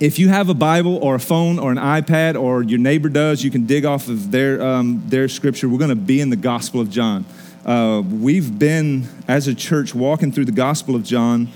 if you have a Bible or a phone or an iPad or your neighbor does, you can dig off of their, um, their scripture. We're going to be in the Gospel of John. Uh, we've been, as a church, walking through the Gospel of John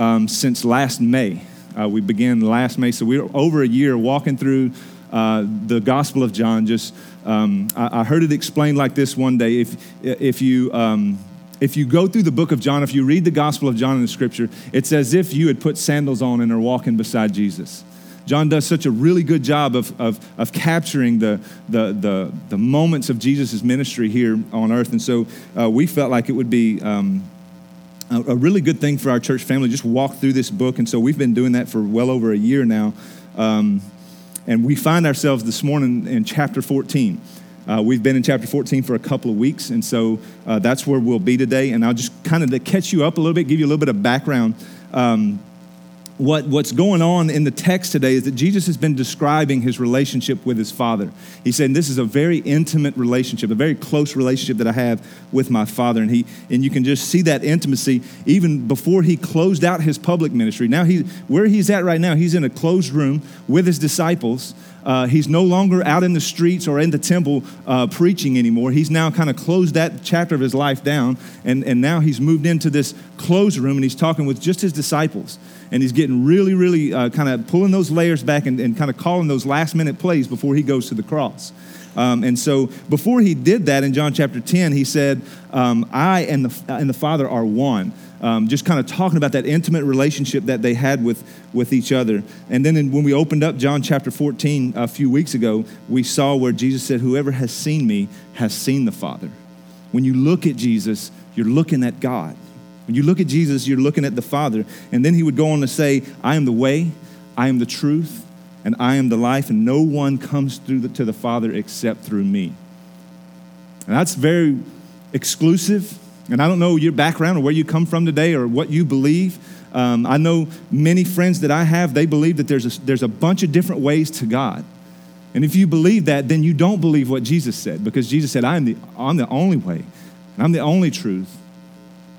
um, since last May. Uh, we began last May, so we're over a year walking through uh, the Gospel of John. Just um, I, I, heard it explained like this one day: if if you um, if you go through the book of John, if you read the Gospel of John in the Scripture, it's as if you had put sandals on and are walking beside Jesus. John does such a really good job of, of, of capturing the, the, the, the moments of Jesus' ministry here on earth. And so uh, we felt like it would be um, a, a, really good thing for our church family just walk through this book. And so we've been doing that for well over a year now. Um, and we find ourselves this morning in chapter 14. Uh, we've been in chapter 14 for a couple of weeks, and so uh, that's where we'll be today. And I'll just kind of catch you up a little bit, give you a little bit of background. Um, what, what's going on in the text today is that Jesus has been describing his relationship with his Father. He said, This is a very intimate relationship, a very close relationship that I have with my Father. And, he, and you can just see that intimacy even before he closed out his public ministry. Now, he, where he's at right now, he's in a closed room with his disciples. Uh, he's no longer out in the streets or in the temple uh, preaching anymore. He's now kind of closed that chapter of his life down, and, and now he's moved into this closed room and he's talking with just his disciples and he's getting really, really uh, kind of pulling those layers back and, and kind of calling those last minute plays before he goes to the cross. Um, and so before he did that in John chapter 10, he said, um, I and the, and the Father are one. Um, just kind of talking about that intimate relationship that they had with, with each other. And then in, when we opened up John chapter 14 a few weeks ago, we saw where Jesus said, Whoever has seen me has seen the Father. When you look at Jesus, you're looking at God. When you look at Jesus, you're looking at the Father. And then he would go on to say, I am the way, I am the truth, and I am the life, and no one comes through the, to the Father except through me. And that's very exclusive. And I don't know your background or where you come from today or what you believe. Um, I know many friends that I have, they believe that there's a, there's a bunch of different ways to God. And if you believe that, then you don't believe what Jesus said because Jesus said, I am the, I'm the only way, and I'm the only truth,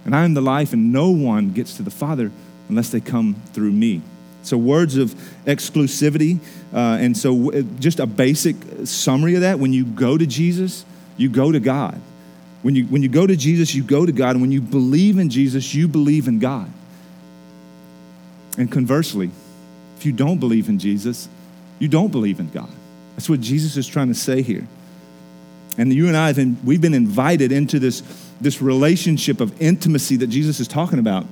and I am the life, and no one gets to the Father unless they come through me. So, words of exclusivity. Uh, and so, just a basic summary of that when you go to Jesus, you go to God. When you, when you go to Jesus, you go to God. And when you believe in Jesus, you believe in God. And conversely, if you don't believe in Jesus, you don't believe in God. That's what Jesus is trying to say here. And you and I have been, we've been invited into this, this relationship of intimacy that Jesus is talking about,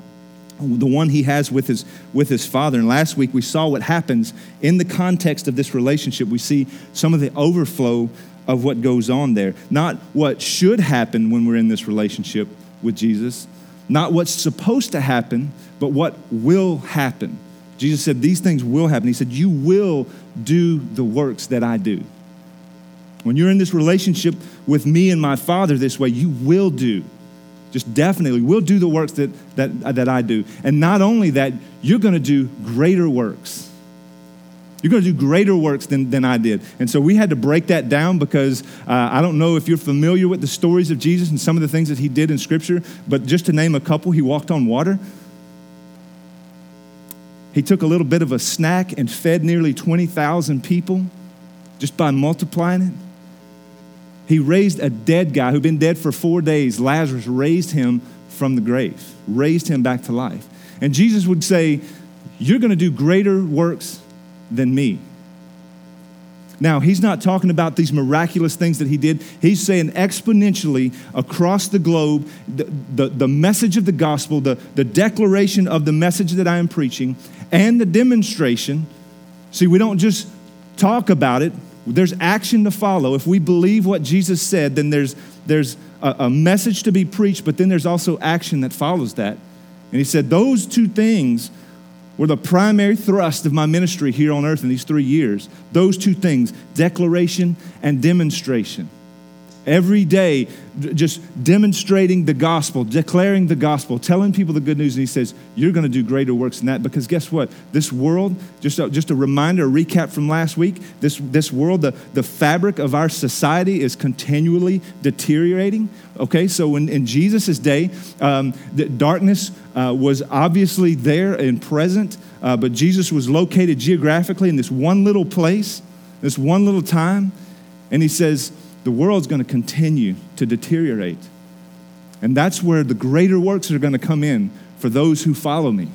the one he has with his, with his Father. And last week we saw what happens in the context of this relationship. We see some of the overflow of what goes on there. Not what should happen when we're in this relationship with Jesus, not what's supposed to happen, but what will happen. Jesus said, These things will happen. He said, You will do the works that I do. When you're in this relationship with me and my Father this way, you will do, just definitely, will do the works that, that, that I do. And not only that, you're going to do greater works. You're going to do greater works than, than I did. And so we had to break that down because uh, I don't know if you're familiar with the stories of Jesus and some of the things that he did in Scripture, but just to name a couple, he walked on water. He took a little bit of a snack and fed nearly 20,000 people just by multiplying it. He raised a dead guy who'd been dead for four days. Lazarus raised him from the grave, raised him back to life. And Jesus would say, You're going to do greater works than me. Now, he's not talking about these miraculous things that he did. He's saying exponentially across the globe, the, the, the, message of the gospel, the, the declaration of the message that I am preaching, and the demonstration. See, we don't just talk about it, there's action to follow. If we believe what Jesus said, then there's, there's a, a message to be preached, but then there's also action that follows that. And he said, Those two things were the primary thrust of my ministry here on earth in these three years. Those two things, declaration and demonstration. Every day just demonstrating the gospel, declaring the gospel, telling people the good news. And he says, You're going to do greater works than that because guess what? This world, just a, just a reminder, a recap from last week, this, this world, the, the fabric of our society is continually deteriorating. Okay, so in, in Jesus' day, um, the darkness uh, was obviously there and present, uh, but Jesus was located geographically in this one little place, this one little time. And he says, the world's going to continue to deteriorate. And that's where the greater works are going to come in for those who follow me.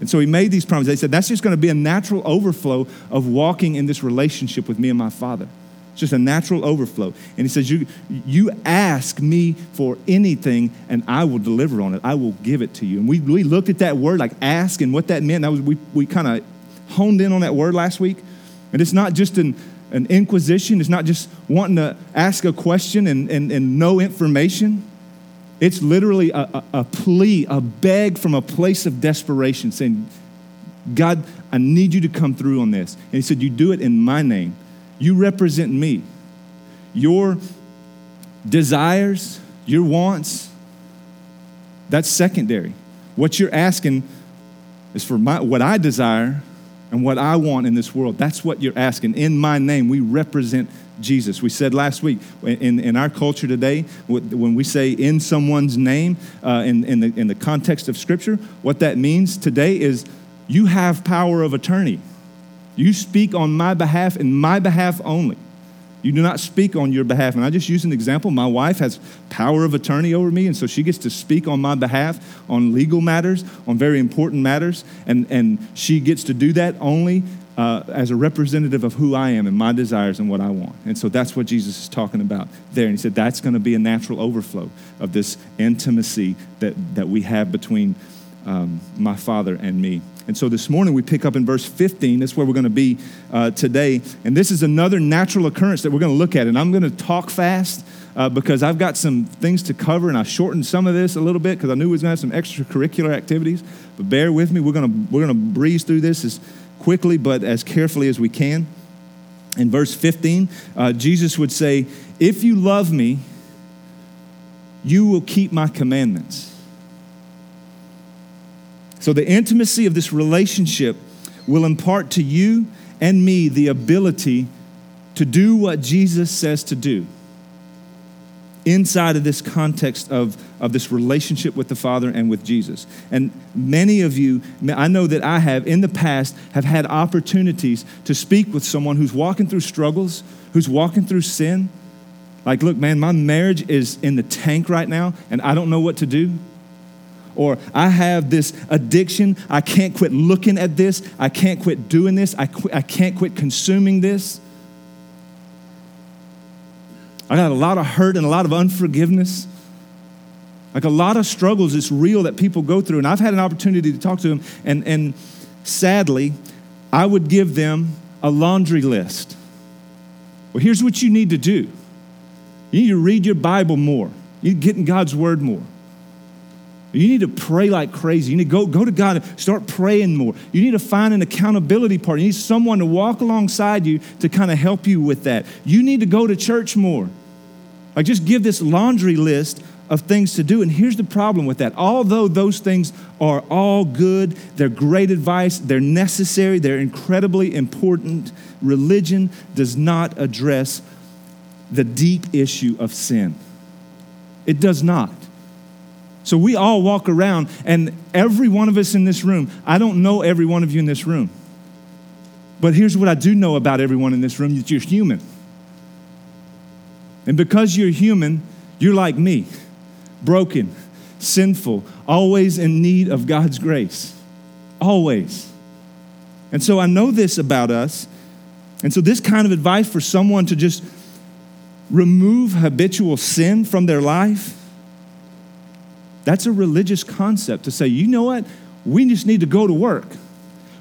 And so he made these promises. He said, that's just going to be a natural overflow of walking in this relationship with me and my Father. It's just a natural overflow. And he says, you, you ask me for anything, and I will deliver on it. I will give it to you. And we, we looked at that word, like ask, and what that meant. That was, we, we kind of honed in on that word last week. And it's not just an an inquisition. It's not just wanting to ask a question and, and, and know information. It's literally a, a, a plea, a beg from a place of desperation, saying, God, I need you to come through on this. And he said, You do it in my name. You represent me. Your desires, your wants, that's secondary. What you're asking is for my, what I desire and what I want in this world. That's what you're asking. In my name, we represent Jesus. We said last week in, in our culture today, when we say in someone's name uh, in, in, the, in the context of Scripture, what that means today is you have power of attorney. You speak on my behalf and my behalf only. You do not speak on your behalf. And I just use an example. My wife has power of attorney over me, and so she gets to speak on my behalf on legal matters, on very important matters, and, and she gets to do that only uh, as a representative of who I am and my desires and what I want. And so that's what Jesus is talking about there. And he said that's going to be a natural overflow of this intimacy that, that we have between um, my Father and me. And so this morning we pick up in verse 15. That's where we're going to be uh, today. And this is another natural occurrence that we're going to look at. And I'm going to talk fast uh, because I've got some things to cover. And I shortened some of this a little bit because I knew we was going to have some extracurricular activities. But bear with me. We're going to, we're going to breeze through this as quickly but as carefully as we can. In verse 15, uh, Jesus would say, If you love me, you will keep my commandments. So, the intimacy of this relationship will impart to you and me the ability to do what Jesus says to do inside of this context of, of this relationship with the Father and with Jesus. And many of you, I know that I have in the past, have had opportunities to speak with someone who's walking through struggles, who's walking through sin. Like, look, man, my marriage is in the tank right now, and I don't know what to do or I have this addiction. I can't quit looking at this. I can't quit doing this. I, qu- I can't quit consuming this. I got a lot of hurt and a lot of unforgiveness. Like a lot of struggles, it's real that people go through. And I've had an opportunity to talk to them, and, and sadly, I would give them a laundry list. Well, here's what you need to do you need to read your Bible more, you need to get in God's Word more. You need to pray like crazy. You need to go, go to God and start praying more. You need to find an accountability partner. You need someone to walk alongside you to kind of help you with that. You need to go to church more. Like, just give this laundry list of things to do. And here's the problem with that. Although those things are all good, they're great advice, they're necessary, they're incredibly important, religion does not address the deep issue of sin. It does not. So we all walk around, and every one of us in this room, I don't know every one of you in this room. But here's what I do know about everyone in this room that you're human. And because you're human, you're like me broken, sinful, always in need of God's grace. Always. And so I know this about us. And so, this kind of advice for someone to just remove habitual sin from their life that's a religious concept to say, you know what? We just need to go to work.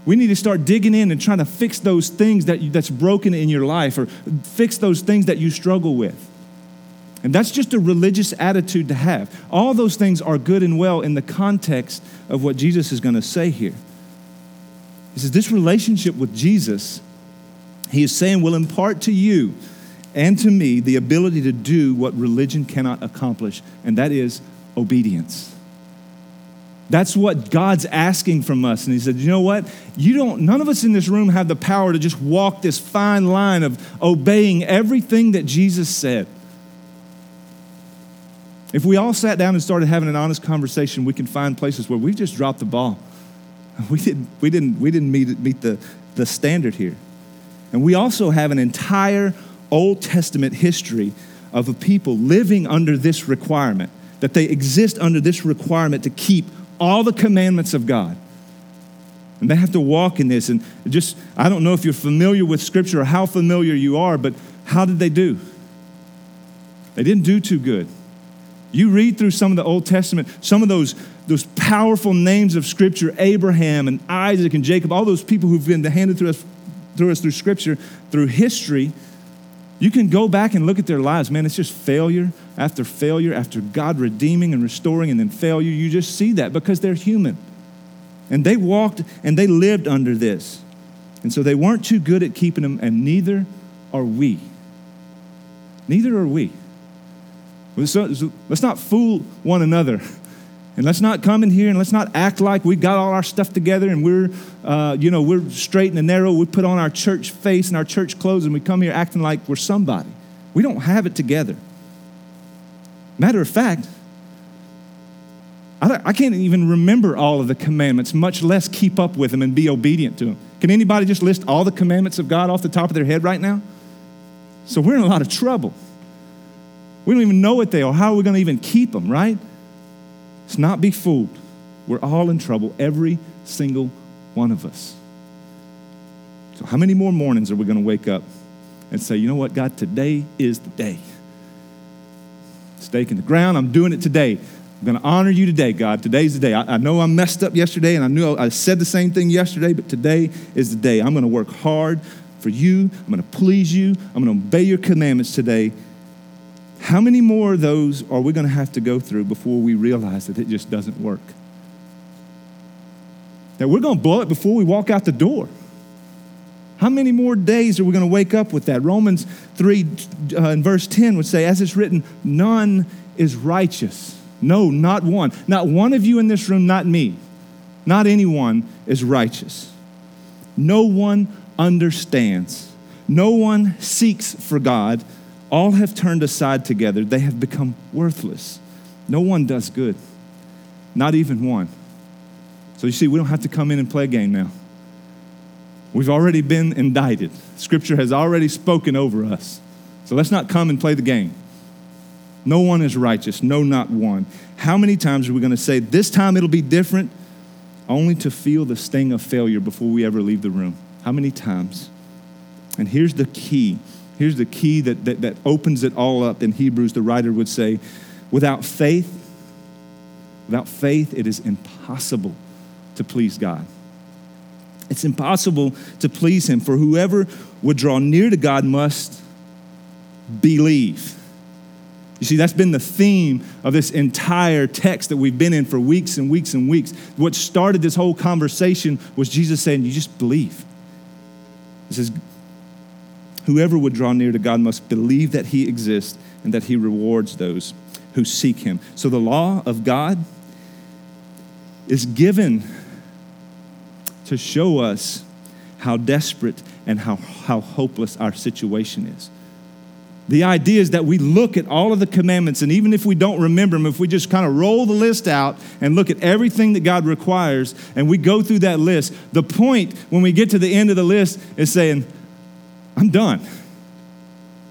We need to start digging in and trying to fix those things that you, that's broken in your life or fix those things that you struggle with. And that's just a religious attitude to have. All those things are good and well in the context of what Jesus is going to say here. He says, This relationship with Jesus, he is saying, will impart to you and to me the ability to do what religion cannot accomplish, and that is obedience. That's what God's asking from us. And he said, You know what? You don't, none of us in this room have the power to just walk this fine line of obeying everything that Jesus said. If we all sat down and started having an honest conversation, we can find places where we just dropped the ball. We didn't, we didn't, we didn't meet, meet the, the standard here. And we also have an entire Old Testament history of a people living under this requirement, that they exist under this requirement to keep all the commandments of God. And they have to walk in this. And just, I don't know if you're familiar with Scripture or how familiar you are, but how did they do? They didn't do too good. You read through some of the Old Testament, some of those, those powerful names of Scripture Abraham and Isaac and Jacob, all those people who've been handed through us, through us through Scripture, through history. You can go back and look at their lives. Man, it's just failure after failure after God redeeming and restoring and then failure. You just see that because they're human. And they walked and they lived under this. And so they weren't too good at keeping them, and neither are we. Neither are we. Let's not fool one another. And let's not come in here and let's not act like we got all our stuff together and we're, uh, you know, we're straight and narrow. We put on our church face and our church clothes and we come here acting like we're somebody. We don't have it together. Matter of fact, I, I can't even remember all of the commandments, much less keep up with them and be obedient to them. Can anybody just list all the commandments of God off the top of their head right now? So we're in a lot of trouble. We don't even know what they are. How are we going to even keep them, right? Let's not be fooled. We're all in trouble, every single one of us. So, how many more mornings are we going to wake up and say, you know what, God, today is the day? Stake in the ground, I'm doing it today. I'm going to honor you today, God. Today's the day. I, I, know I messed up yesterday and I knew I said the same thing yesterday, but today is the day. I'm going to work hard for you. I'm going to please you. I'm going to obey your commandments today. How many more of those are we going to have to go through before we realize that it just doesn't work? That we're going to blow it before we walk out the door. How many more days are we going to wake up with that? Romans 3 uh, in verse 10 would say, as it's written, none is righteous. No, not one. Not one of you in this room, not me. Not anyone is righteous. No one understands. No one seeks for God. All have turned aside together. They have become worthless. No one does good, not even one. So you see, we don't have to come in and play a game now. We've already been indicted. Scripture has already spoken over us. So let's not come and play the game. No one is righteous, no, not one. How many times are we going to say, This time it'll be different, only to feel the sting of failure before we ever leave the room? How many times? And here's the key Here's the key that, that, that opens it all up. In Hebrews, the writer would say, without faith, without faith, it is impossible to please God. It's impossible to please Him, for whoever would draw near to God must believe. You see, that's been the theme of this entire text that we've been in for weeks and weeks and weeks. What started this whole conversation was Jesus saying, You just believe. He says, Whoever would draw near to God must believe that He exists and that He rewards those who seek Him. So the law of God is given to show us how desperate and how, how hopeless our situation is. The idea is that we look at all of the commandments, and even if we don't remember them, if we just kind of roll the list out and look at everything that God requires, and we go through that list, the point when we get to the end of the list is saying, I'm done.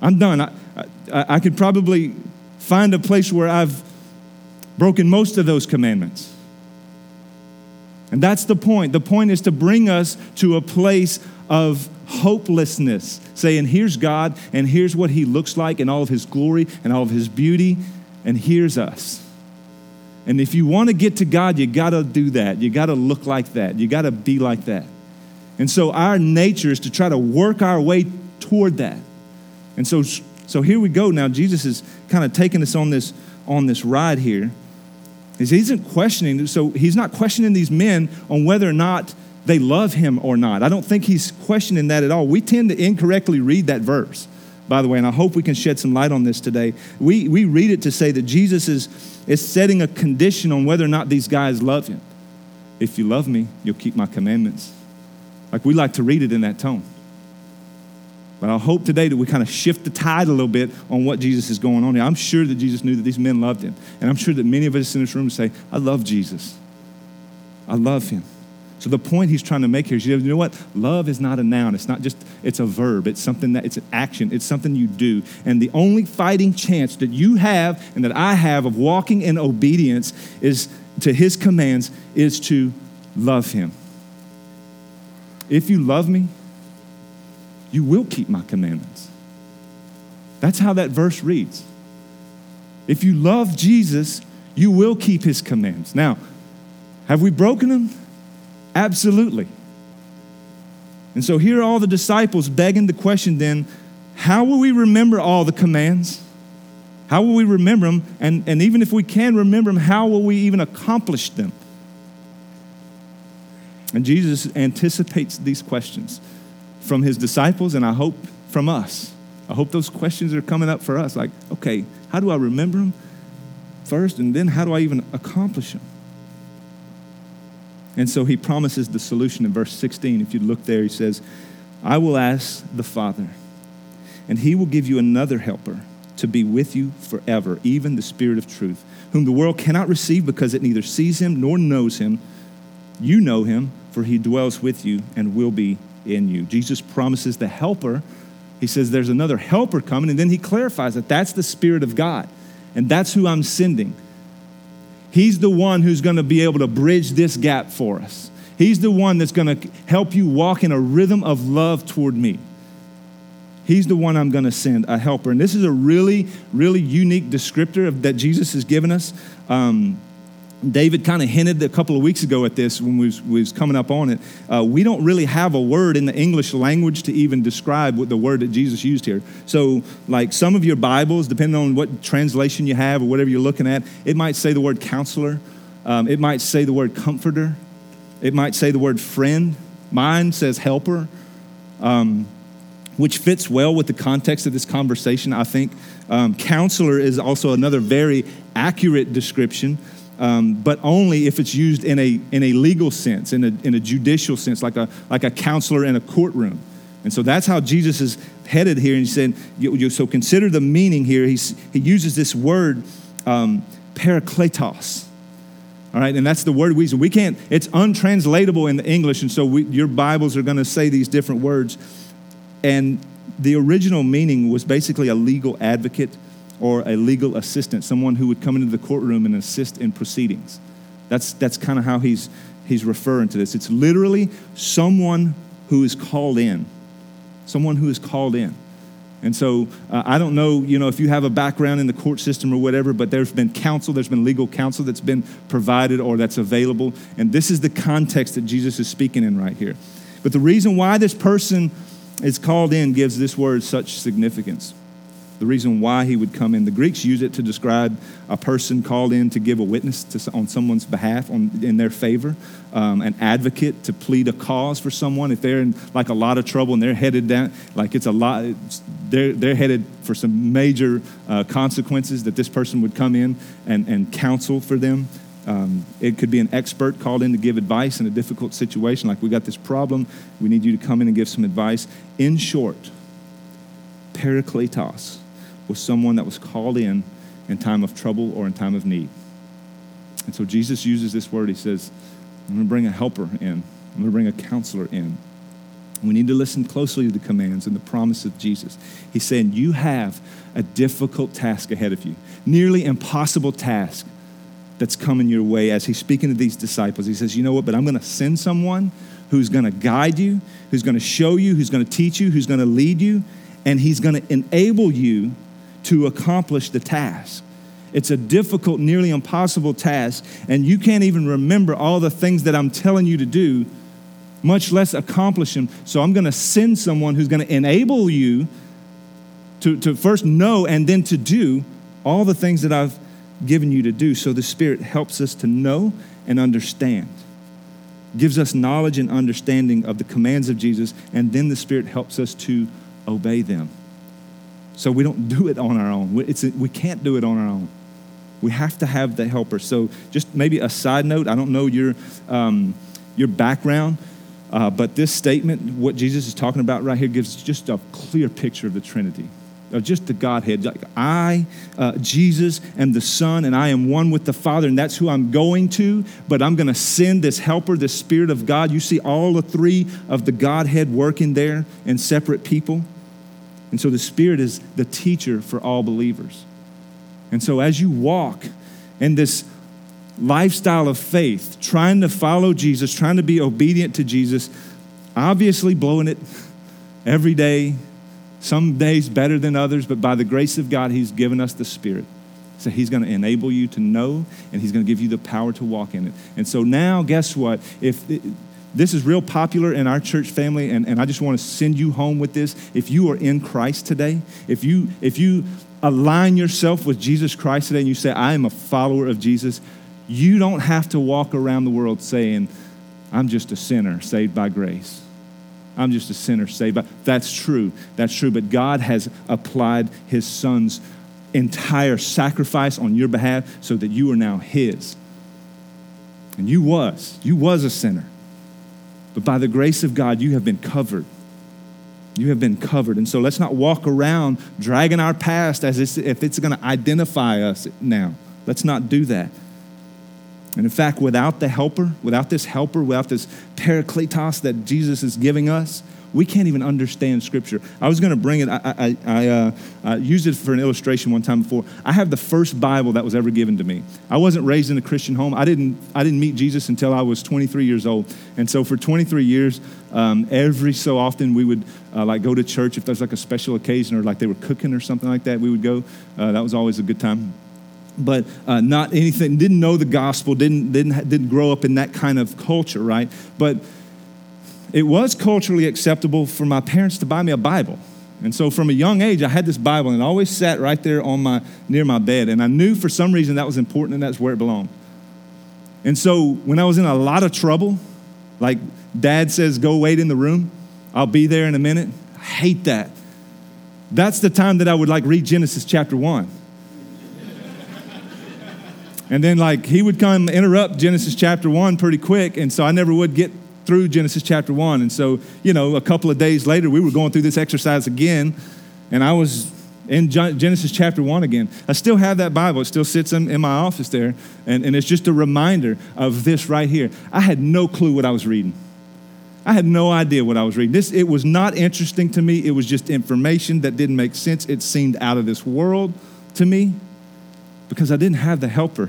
I'm done. I, I, I could probably find a place where I've broken most of those commandments. And that's the point. The point is to bring us to a place of hopelessness, saying, Here's God, and here's what He looks like and all of His glory and all of His beauty, and here's us. And if you want to get to God, you got to do that. You got to look like that. You got to be like that. And so our nature is to try to work our way toward that. And so, so here we go now. Jesus is kind of taking us on this, on this ride here. He isn't questioning, so he's not questioning these men on whether or not they love him or not. I don't think he's questioning that at all. We tend to incorrectly read that verse. by the way, and I hope we can shed some light on this today. We, we read it to say that Jesus is, is setting a condition on whether or not these guys love him. If you love me, you'll keep my commandments. Like we like to read it in that tone. But I hope today that we kind of shift the tide a little bit on what Jesus is going on here. I'm sure that Jesus knew that these men loved him. And I'm sure that many of us in this room say, I love Jesus. I love him. So the point he's trying to make here is, you know what? Love is not a noun. It's not just, it's a verb. It's something that, it's an action. It's something you do. And the only fighting chance that you have and that I have of walking in obedience is to his commands is to love him. If you love me, you will keep my commandments. That's how that verse reads. If you love Jesus, you will keep his commands. Now, have we broken them? Absolutely. And so here are all the disciples begging the question then how will we remember all the commands? How will we remember them? And, and even if we can remember them, how will we even accomplish them? And Jesus anticipates these questions from his disciples, and I hope from us. I hope those questions are coming up for us. Like, okay, how do I remember them first, and then how do I even accomplish them? And so he promises the solution in verse 16. If you look there, he says, I will ask the Father, and he will give you another helper to be with you forever, even the Spirit of truth, whom the world cannot receive because it neither sees him nor knows him. You know him, for he dwells with you and will be in you. Jesus promises the helper. He says there's another helper coming, and then he clarifies that that's the Spirit of God, and that's who I'm sending. He's the one who's going to be able to bridge this gap for us. He's the one that's going to help you walk in a rhythm of love toward me. He's the one I'm going to send, a helper. And this is a really, really unique descriptor of, that Jesus has given us. Um, David kind of hinted a couple of weeks ago at this when we was, we was coming up on it. Uh, we don't really have a word in the English language to even describe what the word that Jesus used here. So, like some of your Bibles, depending on what translation you have or whatever you're looking at, it might say the word counselor. Um, it might say the word comforter. It might say the word friend. Mine says helper, um, which fits well with the context of this conversation, I think. Um, counselor is also another very accurate description um, but only if it's used in a, in a legal sense, in a, in a judicial sense, like a, like a counselor in a courtroom. And so that's how Jesus is headed here. And he said, so consider the meaning here. He's, he uses this word, um, parakletos. All right, and that's the word we use. We can't, it's untranslatable in the English, and so we, your Bibles are going to say these different words. And the original meaning was basically a legal advocate or a legal assistant, someone who would come into the courtroom and assist in proceedings. That's, that's kind of how he's, he's referring to this. It's literally someone who is called in. Someone who is called in. And so uh, I don't know, you know, if you have a background in the court system or whatever, but there's been counsel, there's been legal counsel that's been provided or that's available. And this is the context that Jesus is speaking in right here. But the reason why this person is called in gives this word such significance the reason why he would come in. The Greeks use it to describe a person called in to give a witness to, on someone's behalf on, in their favor, um, an advocate to plead a cause for someone. If they're in like a lot of trouble and they're headed down, like it's a lot, it's, they're, they're headed for some major uh, consequences, that this person would come in and, and counsel for them. Um, it could be an expert called in to give advice in a difficult situation, like we got this problem, we need you to come in and give some advice. In short, parakletos was someone that was called in in time of trouble or in time of need. And so Jesus uses this word. He says, I'm going to bring a helper in, I'm going to bring a counselor in. We need to listen closely to the commands and the promise of Jesus. He's saying, You have a difficult task ahead of you, nearly impossible task that's coming your way. As he's speaking to these disciples, he says, You know what? But I'm going to send someone who's going to guide you, who's going to show you, who's going to teach you, who's going to lead you, and he's going to enable you to accomplish the task. It's a difficult, nearly impossible task, and you can't even remember all the things that I'm telling you to do, much less accomplish them. So I'm going to send someone who's going to enable you to, to first know and then to do all the things that I've given you to do. So the Spirit helps us to know and understand, gives us knowledge and understanding of the commands of Jesus, and then the Spirit helps us to obey them. So we don't do it on our own. It's, we can't do it on our own. We have to have the helper. So, just maybe a side note I don't know your, um, your background, uh, but this statement, what Jesus is talking about right here, gives just a clear picture of the Trinity, of just the Godhead. Like, I, uh, Jesus, am the Son, and I am one with the Father, and that's who I'm going to, but I'm going to send this helper, the Spirit of God. You see all the three of the Godhead working there in separate people. And so the Spirit is the teacher for all believers. And so as you walk in this lifestyle of faith, trying to follow Jesus, trying to be obedient to Jesus, obviously blowing it every day, some days better than others, but by the grace of God, He's given us the Spirit. So He's going to enable you to know, and He's going to give you the power to walk in it. And so now, guess what? If this is real popular in our church family, and, and I just want to send you home with this. If you are in Christ today, if you if you align yourself with Jesus Christ today and you say, I am a follower of Jesus, you don't have to walk around the world saying, I'm just a sinner saved by grace. I'm just a sinner saved by. That's true. That's true. But God has applied his son's entire sacrifice on your behalf so that you are now his. And you was. You was a sinner. But by the grace of God, you have been covered. You have been covered. And so let's not walk around dragging our past as if it's going to identify us now. Let's not do that. And in fact, without the helper, without this helper, without this parakletos that Jesus is giving us, we can't even understand Scripture. I was going to bring it, I, I, I, uh, I, used it for an illustration one time before. I have the first Bible that was ever given to me. I wasn't raised in a Christian home. I didn't, I didn't meet Jesus until I was 23 years old. And so for 23 years, um, every so often we would uh, like go to church if there's like a special occasion or like they were cooking or something like that, we would go. Uh, that was always a good time but uh, not anything didn't know the gospel didn't, didn't didn't grow up in that kind of culture right but it was culturally acceptable for my parents to buy me a Bible. And so from a young age, I had this Bible and it always sat right there on my, near my bed. And I knew for some reason that was important and that's where it belonged. And so when I was in a lot of trouble, like dad says, go wait in the room, I'll be there in a minute. I hate that. That's the time that I would like read Genesis chapter one. and then like he would come interrupt Genesis chapter one pretty quick. And so I never would get through Genesis chapter 1. And so, you know, a couple of days later, we were going through this exercise again, and I was in Genesis chapter 1 again. I still have that Bible. It still sits in, in my office there, and, and it's just a reminder of this right here. I had no clue what I was reading. I had no idea what I was reading. This it was not interesting to me. It was just information that didn't make sense. It seemed out of this world to me because I didn't have the helper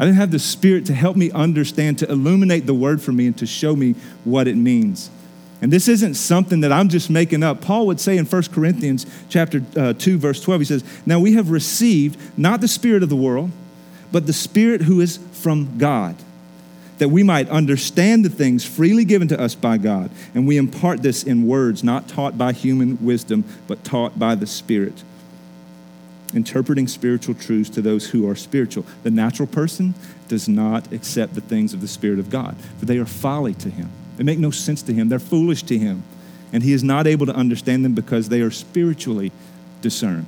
I didn't have the Spirit to help me understand, to illuminate the word for me, and to show me what it means. And this isn't something that I'm just making up. Paul would say in 1 Corinthians chapter uh, 2 verse 12 he says, "Now we have received not the spirit of the world, but the spirit who is from God, that we might understand the things freely given to us by God, and we impart this in words not taught by human wisdom, but taught by the Spirit." Interpreting spiritual truths to those who are spiritual. The natural person does not accept the things of the Spirit of God, for they are folly to him. They make no sense to him, they're foolish to him. And he is not able to understand them because they are spiritually discerned.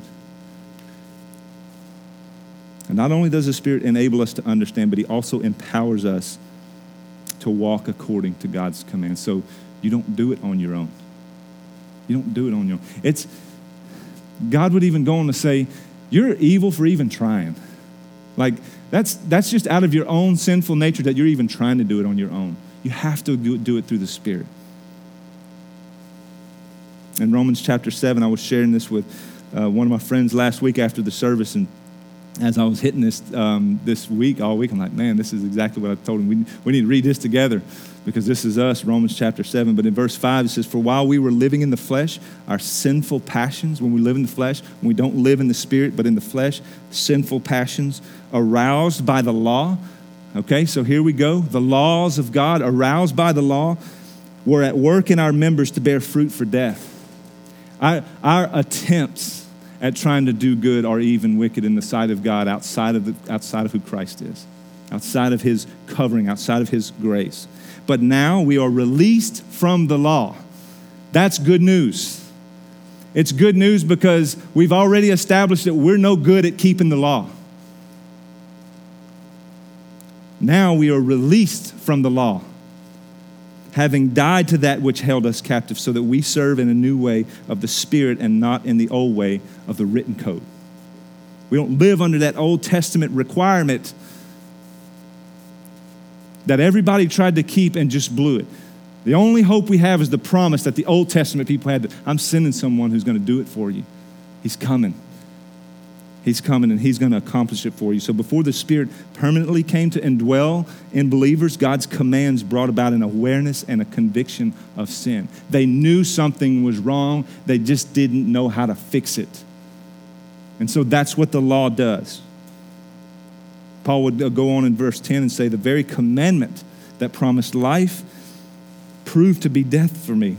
And not only does the Spirit enable us to understand, but he also empowers us to walk according to God's command. So you don't do it on your own. You don't do it on your own. It's God would even go on to say, you're evil for even trying. Like, that's, that's just out of your own sinful nature that you're even trying to do it on your own. You have to do, it through the Spirit. In Romans chapter 7, I was sharing this with uh, one of my friends last week after the service, and as I was hitting this um, this week, all week, I'm like, man, this is exactly what I told him. We, we need to read this together because this is us, Romans chapter 7. But in verse 5, it says, For while we were living in the flesh, our sinful passions, when we live in the flesh, when we don't live in the spirit, but in the flesh, sinful passions aroused by the law. Okay, so here we go. The laws of God, aroused by the law, were at work in our members to bear fruit for death. Our, our attempts at trying to do good are even wicked in the sight of God outside of, the, outside of who Christ is, outside of his covering, outside of his grace but now we are released from the law. That's good news. It's good news because we've already established that we're no good at keeping the law. Now we are released from the law, having died to that which held us captive, so that we serve in a new way of the Spirit and not in the old way of the written code. We don't live under that Old Testament requirement that everybody tried to keep and just blew it. The only hope we have is the promise that the Old Testament people had that I'm sending someone who's going to do it for you. He's coming. He's coming and He's going to accomplish it for you. So before the Spirit permanently came to indwell in believers, God's commands brought about an awareness and a conviction of sin. They knew something was wrong, they just didn't know how to fix it. And so that's what the law does. Paul would go on in verse 10 and say, The very commandment that promised life proved to be death for me.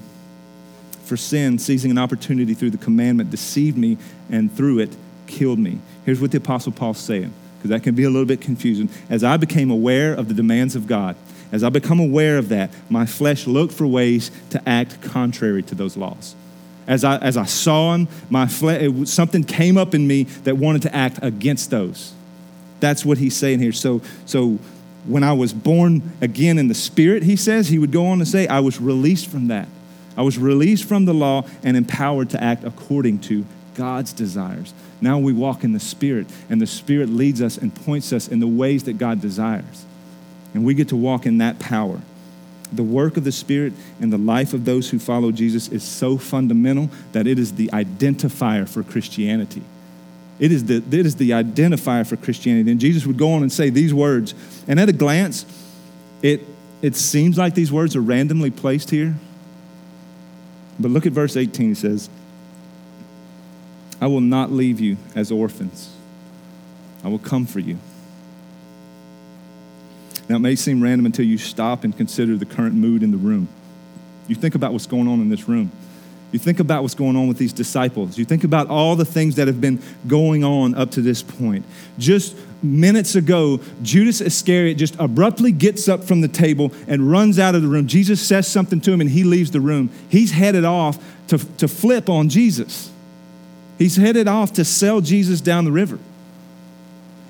For sin, seizing an opportunity through the commandment, deceived me and through it killed me. Here's what the Apostle Paul's saying, because that can be a little bit confusing. As I became aware of the demands of God, as I become aware of that, my flesh looked for ways to act contrary to those laws. As I, as I saw them, my flesh, something came up in me that wanted to act against those. That's what he's saying here. So, so when I was born again in the Spirit, he says, he would go on to say, I was released from that. I was released from the law and empowered to act according to God's desires. Now we walk in the Spirit, and the Spirit leads us and points us in the ways that God desires. And we get to walk in that power. The work of the Spirit in the life of those who follow Jesus is so fundamental that it is the identifier for Christianity. It is the, it is the identifier for Christianity. And Jesus would go on and say these words. And at a glance, it, it seems like these words are randomly placed here. But look at verse 18. He says, I will not leave you as orphans, I will come for you. Now, it may seem random until you stop and consider the current mood in the room. You think about what's going on in this room. You think about what's going on with these disciples. You think about all the things that have been going on up to this point. Just minutes ago, Judas Iscariot just abruptly gets up from the table and runs out of the room. Jesus says something to him and he leaves the room. He's headed off to, to flip on Jesus. He's headed off to sell Jesus down the river.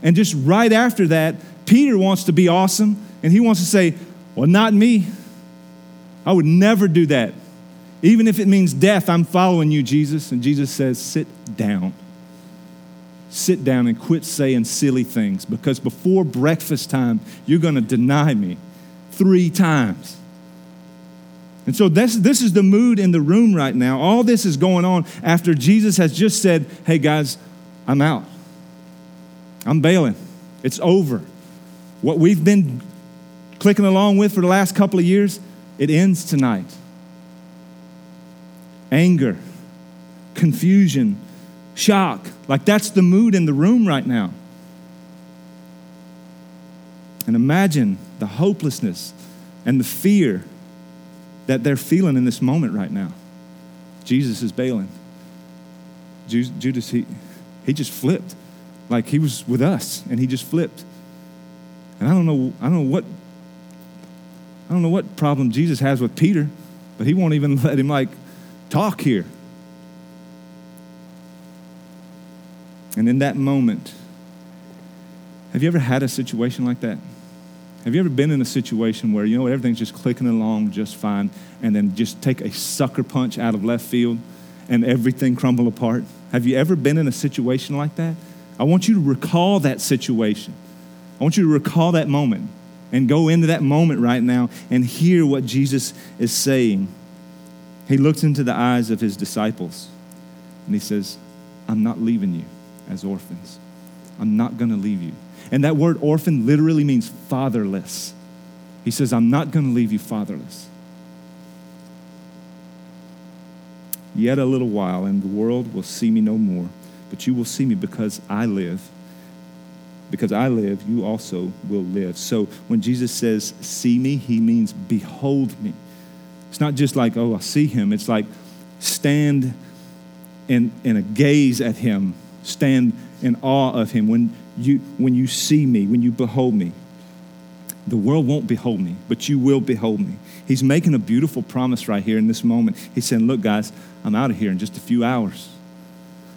And just right after that, Peter wants to be awesome and he wants to say, Well, not me. I would never do that. Even if it means death, I'm following you, Jesus. And Jesus says, Sit down. Sit down and quit saying silly things because before breakfast time, you're going to deny me three times. And so this, this is the mood in the room right now. All this is going on after Jesus has just said, Hey guys, I'm out. I'm bailing. It's over. What we've been clicking along with for the last couple of years, it ends tonight anger, confusion, shock. Like that's the mood in the room right now. And imagine the hopelessness and the fear that they're feeling in this moment right now. Jesus is bailing. Judas, he, he just flipped. Like he was with us and he just flipped. And I don't know, I don't know what I don't know what problem Jesus has with Peter, but he won't even let him like talk here. And in that moment, have you ever had a situation like that? Have you ever been in a situation where, you know, everything's just clicking along just fine, and then just take a sucker punch out of left field and everything crumble apart? Have you ever been in a situation like that? I want you to recall that situation. I want you to recall that moment and go into that moment right now and hear what Jesus is saying. He looks into the eyes of his disciples and he says, I'm not leaving you as orphans. I'm not going to leave you. And that word orphan literally means fatherless. He says, I'm not going to leave you fatherless. Yet a little while, and the world will see me no more, but you will see me because I live. Because I live, you also will live. So when Jesus says, see me, he means behold me. It's not just like, oh, I see him. It's like stand in, in a gaze at him, stand in awe of him. When you, when you see me, when you behold me, the world won't behold me, but you will behold me. He's making a beautiful promise right here in this moment. He's saying, Look, guys, I'm out of here in just a few hours.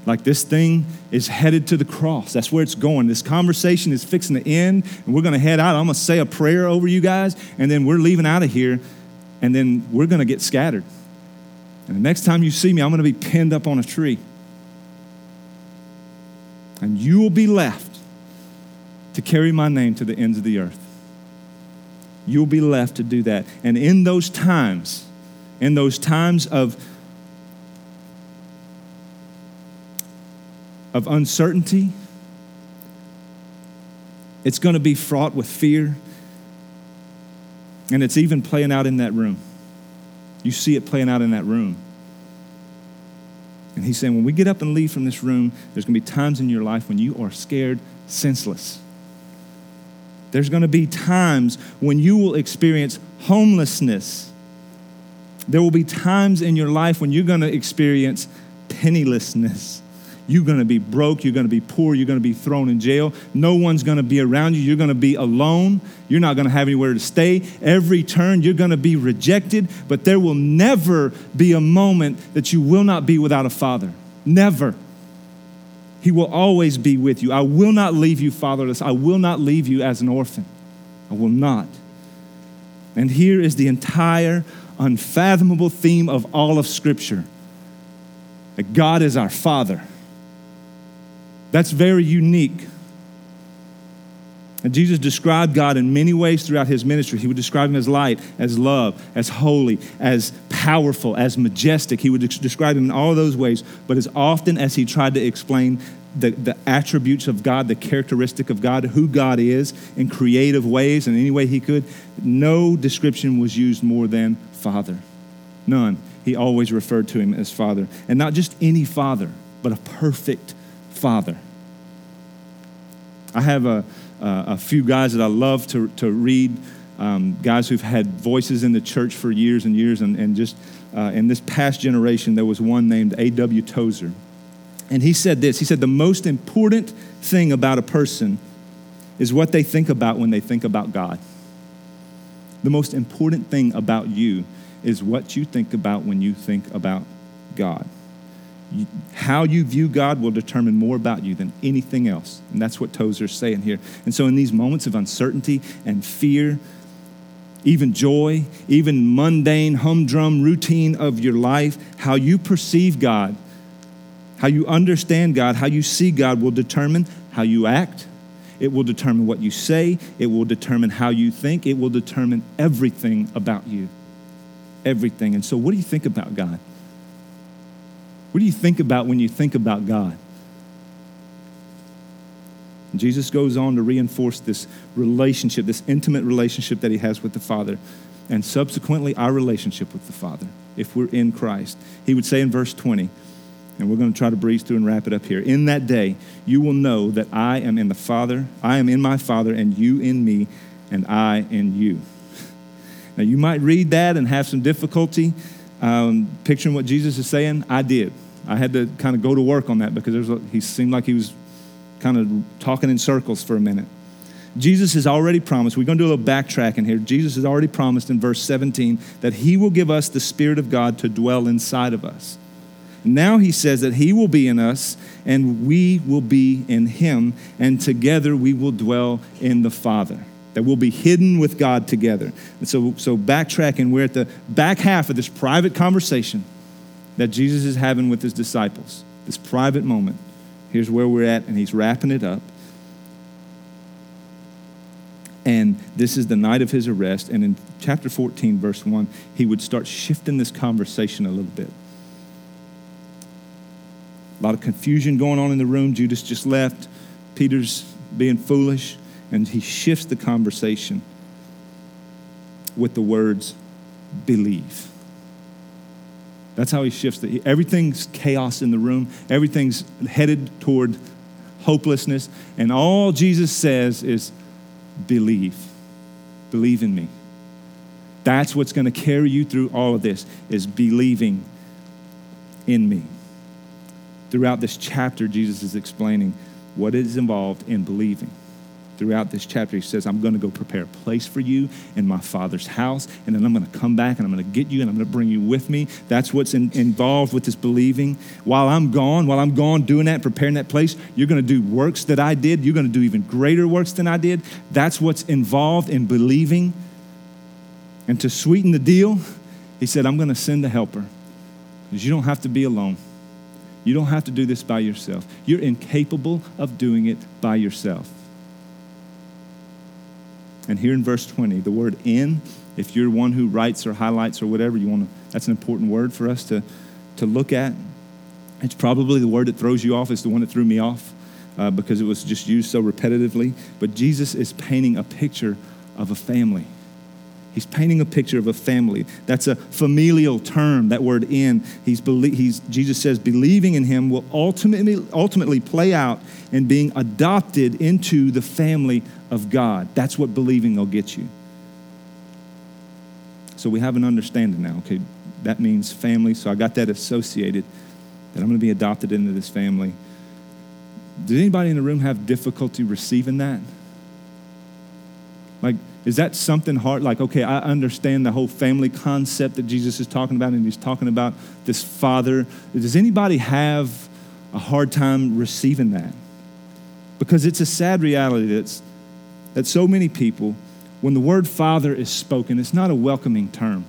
Like this thing is headed to the cross. That's where it's going. This conversation is fixing to end, and we're going to head out. I'm going to say a prayer over you guys, and then we're leaving out of here, and then we're going to get scattered. And the next time you see me, I'm going to be pinned up on a tree. And you will be left to carry my name to the ends of the earth. You'll be left to do that. And in those times, in those times of of uncertainty. It's going to be fraught with fear. And it's even playing out in that room. You see it playing out in that room. And he's saying, when we get up and leave from this room, there's going to be times in your life when you are scared senseless. There's going to be times when you will experience homelessness. There will be times in your life when you're going to experience pennilessness. You're going to be broke. You're going to be poor. You're going to be thrown in jail. No one's going to be around you. You're going to be alone. You're not going to have anywhere to stay. Every turn, you're going to be rejected. But there will never be a moment that you will not be without a father. Never. He will always be with you. I will not leave you fatherless. I will not leave you as an orphan. I will not. And here is the entire unfathomable theme of all of Scripture that God is our Father. That's very unique. And Jesus described God in many ways throughout his ministry. He would describe him as light, as love, as holy, as powerful, as majestic. He would describe him in all those ways. But as often as he tried to explain the, the attributes of God, the characteristic of God, who God is in creative ways and any way he could, no description was used more than Father. None. He always referred to him as Father. And not just any Father, but a perfect Father. I have a, a few guys that I love to, to read, um, guys who've had voices in the church for years and years. And, and just uh, in this past generation, there was one named A.W. Tozer. And he said this He said, The most important thing about a person is what they think about when they think about God. The most important thing about you is what you think about when you think about God how you view God will determine more about you than anything else. And that's what Tozer's saying here. And so, in these moments of uncertainty and fear, even joy, even mundane, humdrum routine of your life, how you perceive God, how you understand God, how you see God will determine how you act. It will determine what you say. It will determine how you think. It will determine everything about you. Everything. And so, what do you think about God? What do you think about when you think about God? Jesus goes on to reinforce this relationship, this intimate relationship that he has with the Father, and subsequently our relationship with the Father if we're in Christ. He would say in verse 20, and we're going to try to breeze through and wrap it up here. In that day, you will know that I am in the Father, I am in my Father, and you in me, and I in you. Now, you might read that and have some difficulty um, picturing what Jesus is saying. I did. I had to kind of go to work on that because a, he seemed like he was kind of talking in circles for a minute. Jesus has already promised, we're going to do a little backtracking here. Jesus has already promised in verse 17 that he will give us the Spirit of God to dwell inside of us. Now he says that he will be in us and we will be in him, and together we will dwell in the Father. That we'll be hidden with God together. And so, so backtracking, we're at the back half of this private conversation that Jesus is having with his disciples, this private moment. Here's where we're at, and he's wrapping it up. And this is the night of his arrest. And in chapter 14, verse 1, he would start shifting this conversation a little bit. A lot of confusion going on in the room. Judas just left. Peter's being foolish. And he shifts the conversation with the words, believe. That's how he shifts it. Everything's chaos in the room, everything's headed toward hopelessness. And all Jesus says is, believe. Believe in me. That's what's going to carry you through all of this, is believing in me. Throughout this chapter, Jesus is explaining what is involved in believing. Throughout this chapter. He says, I'm going to go prepare a place for you in my Father's house, and then I'm going to come back and I'm going to get you and I'm going to bring you with me. That's what's in, involved with this believing. While I'm gone, while I'm gone doing that, preparing that place, you're going to do works that I did. You're going to do even greater works than I did. That's what's involved in believing. And to sweeten the deal, he said, I'm going to send a helper because you don't have to be alone. You don't have to do this by yourself. You're incapable of doing it by yourself. And here in verse 20, the word in, if you're one who writes or highlights or whatever you want to, that's an important word for us to, to look at. It's probably the word that throws you off, it's the one that threw me off uh, because it was just used so repetitively. But Jesus is painting a picture of a family. He's painting a picture of a family. That's a familial term, that word in. He's, he's, Jesus says believing in him will ultimately, ultimately play out in being adopted into the family of God. That's what believing will get you. So we have an understanding now, okay? That means family. So I got that associated, that I'm going to be adopted into this family. Did anybody in the room have difficulty receiving that? Like, is that something hard? Like, okay, I understand the whole family concept that Jesus is talking about, and he's talking about this father. Does anybody have a hard time receiving that? Because it's a sad reality that's, that so many people, when the word father is spoken, it's not a welcoming term.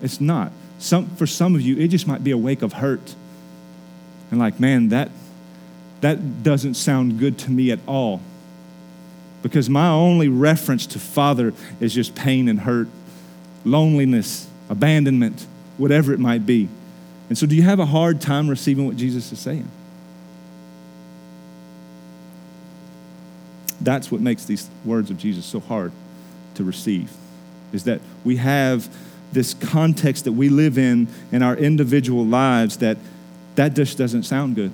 It's not. Some, for some of you, it just might be a wake of hurt. And like, man, that, that doesn't sound good to me at all because my only reference to Father is just pain and hurt, loneliness, abandonment, whatever it might be. And so, do you have a hard time receiving what Jesus is saying? That's what makes these words of Jesus so hard to receive, is that we have this context that we live in in our individual lives that that just doesn't sound good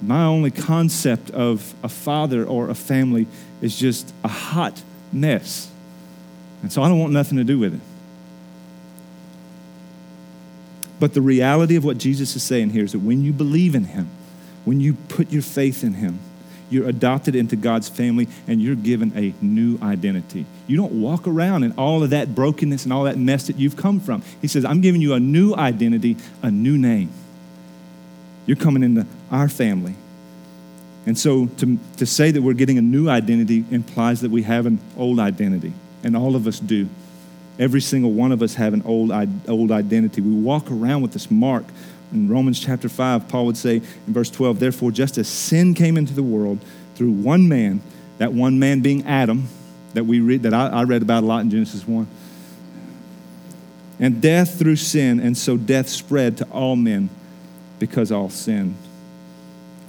my only concept of a father or a family is just a hot mess. And so I don't want nothing to do with it. But the reality of what Jesus is saying here is that when you believe in Him, when you put your faith in Him, you're adopted into God's family and you're given a new identity. You don't walk around in all of that brokenness and all that mess that you've come from. He says, I'm giving you a new identity, a new name. You're coming into our family. And so to, to say that we're getting a new identity implies that we have an old identity, and all of us do. Every single one of us have an old, old identity. We walk around with this mark. In Romans chapter 5, Paul would say in verse 12, Therefore, just as sin came into the world through one man, that one man being Adam, that we read that I, I read about a lot in Genesis 1. And death through sin, and so death spread to all men because all sin.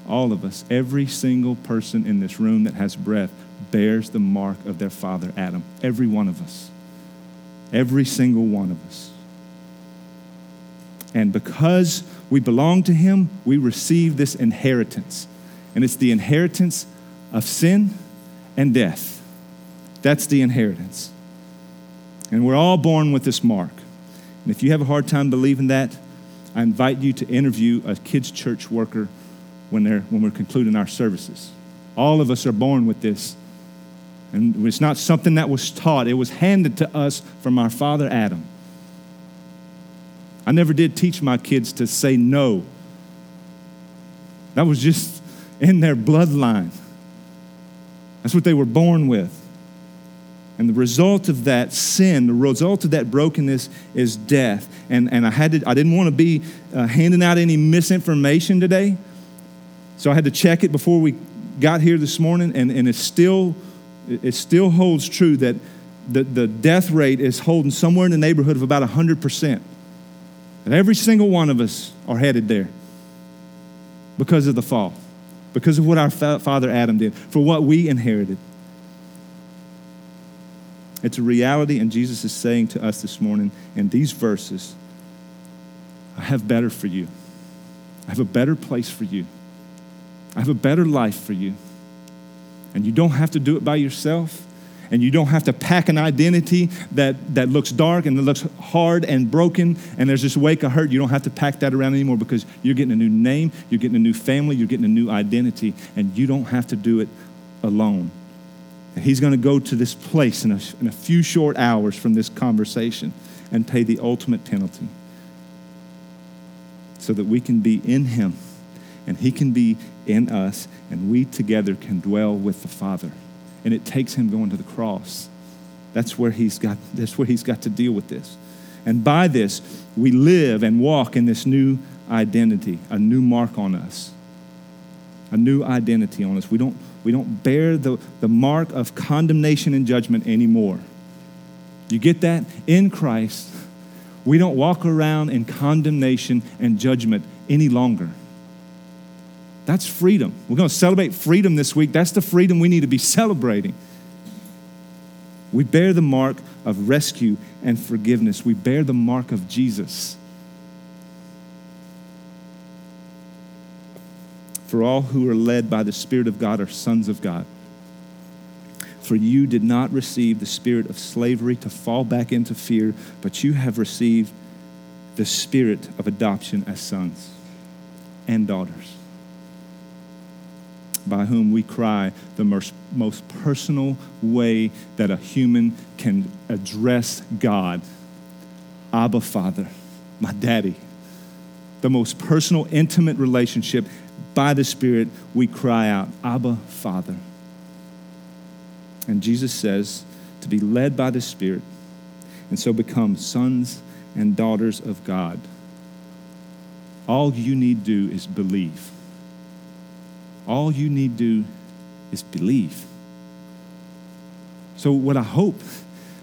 All of us, every single person in this room that has breath, bears the mark of their father Adam. Every one of us. Every single one of us. And because we belong to him, we receive this inheritance. And it's the inheritance of sin and death. That's the inheritance. And we're all born with this mark. And if you have a hard time believing that, I invite you to interview a kids' church worker when, they're, when we're concluding our services. All of us are born with this. And it's not something that was taught, it was handed to us from our father Adam. I never did teach my kids to say no. That was just in their bloodline. That's what they were born with. And the result of that sin, the result of that brokenness is death. And, and I, had to, I didn't want to be uh, handing out any misinformation today. So I had to check it before we got here this morning. And, and it, still, it still holds true that the, the death rate is holding somewhere in the neighborhood of about 100%. And every single one of us are headed there because of the fall, because of what our father Adam did, for what we inherited. It's a reality, and Jesus is saying to us this morning in these verses I have better for you. I have a better place for you. I have a better life for you. And you don't have to do it by yourself, and you don't have to pack an identity that, that looks dark and that looks hard and broken, and there's this wake of hurt. You don't have to pack that around anymore because you're getting a new name, you're getting a new family, you're getting a new identity, and you don't have to do it alone. And he's going to go to this place in a, in a few short hours from this conversation and pay the ultimate penalty so that we can be in him and he can be in us and we together can dwell with the Father. And it takes him going to the cross. That's where he's got that's where he's got to deal with this. And by this, we live and walk in this new identity, a new mark on us. A new identity on us. We don't, we don't bear the, the mark of condemnation and judgment anymore. You get that? In Christ, we don't walk around in condemnation and judgment any longer. That's freedom. We're going to celebrate freedom this week. That's the freedom we need to be celebrating. We bear the mark of rescue and forgiveness. We bear the mark of Jesus. For all who are led by the Spirit of God are sons of God. For you did not receive the spirit of slavery to fall back into fear, but you have received the spirit of adoption as sons and daughters, by whom we cry the most, personal way that a human can address God Abba, Father, my daddy. The most personal, intimate relationship by the Spirit, we cry out, Abba, Father. And Jesus says to be led by the Spirit and so become sons and daughters of God. All you need do is believe. All you need do is believe. So what I hope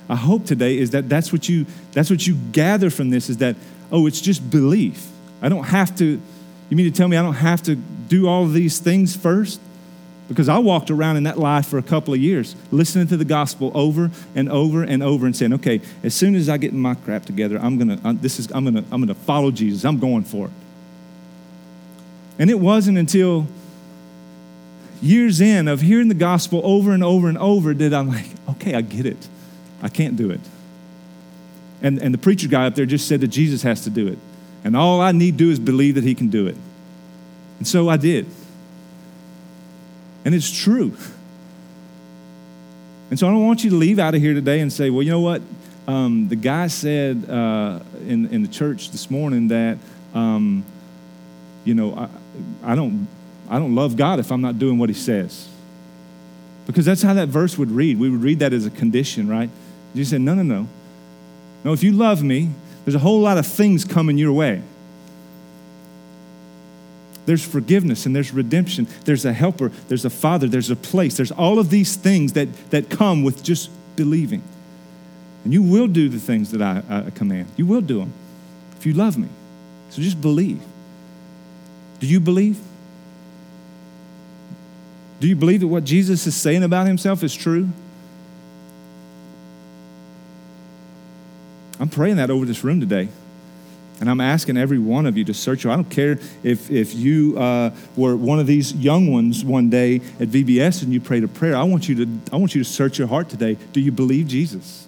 I hope today is that that's what you that's what you gather from this is that oh it's just belief. I don't have to you mean to tell me I don't have to do all of these things first? Because I walked around in that life for a couple of years, listening to the gospel over and over and over and saying, okay, as soon as I get my crap together, I'm gonna, I'm, this is, I'm gonna, I'm gonna follow Jesus. I'm going for it. And it wasn't until years in of hearing the gospel over and over and over that I'm like, okay, I get it. I can't do it. And, and the preacher guy up there just said that Jesus has to do it. And all I need to do is believe that he can do it. And so I did. And it's true. And so I don't want you to leave out of here today and say, well, you know what? Um, the guy said uh, in, in the church this morning that, um, you know, I, I, don't, I don't love God if I'm not doing what he says. Because that's how that verse would read. We would read that as a condition, right? You said, no, no, no. No, if you love me, there's a whole lot of things coming your way. There's forgiveness and there's redemption. There's a helper, there's a father, there's a place. There's all of these things that, that come with just believing. And you will do the things that I, I command. You will do them if you love me. So just believe. Do you believe? Do you believe that what Jesus is saying about himself is true? I'm praying that over this room today. And I'm asking every one of you to search. I don't care if, if you uh, were one of these young ones one day at VBS and you prayed a prayer. I want, you to, I want you to search your heart today. Do you believe Jesus?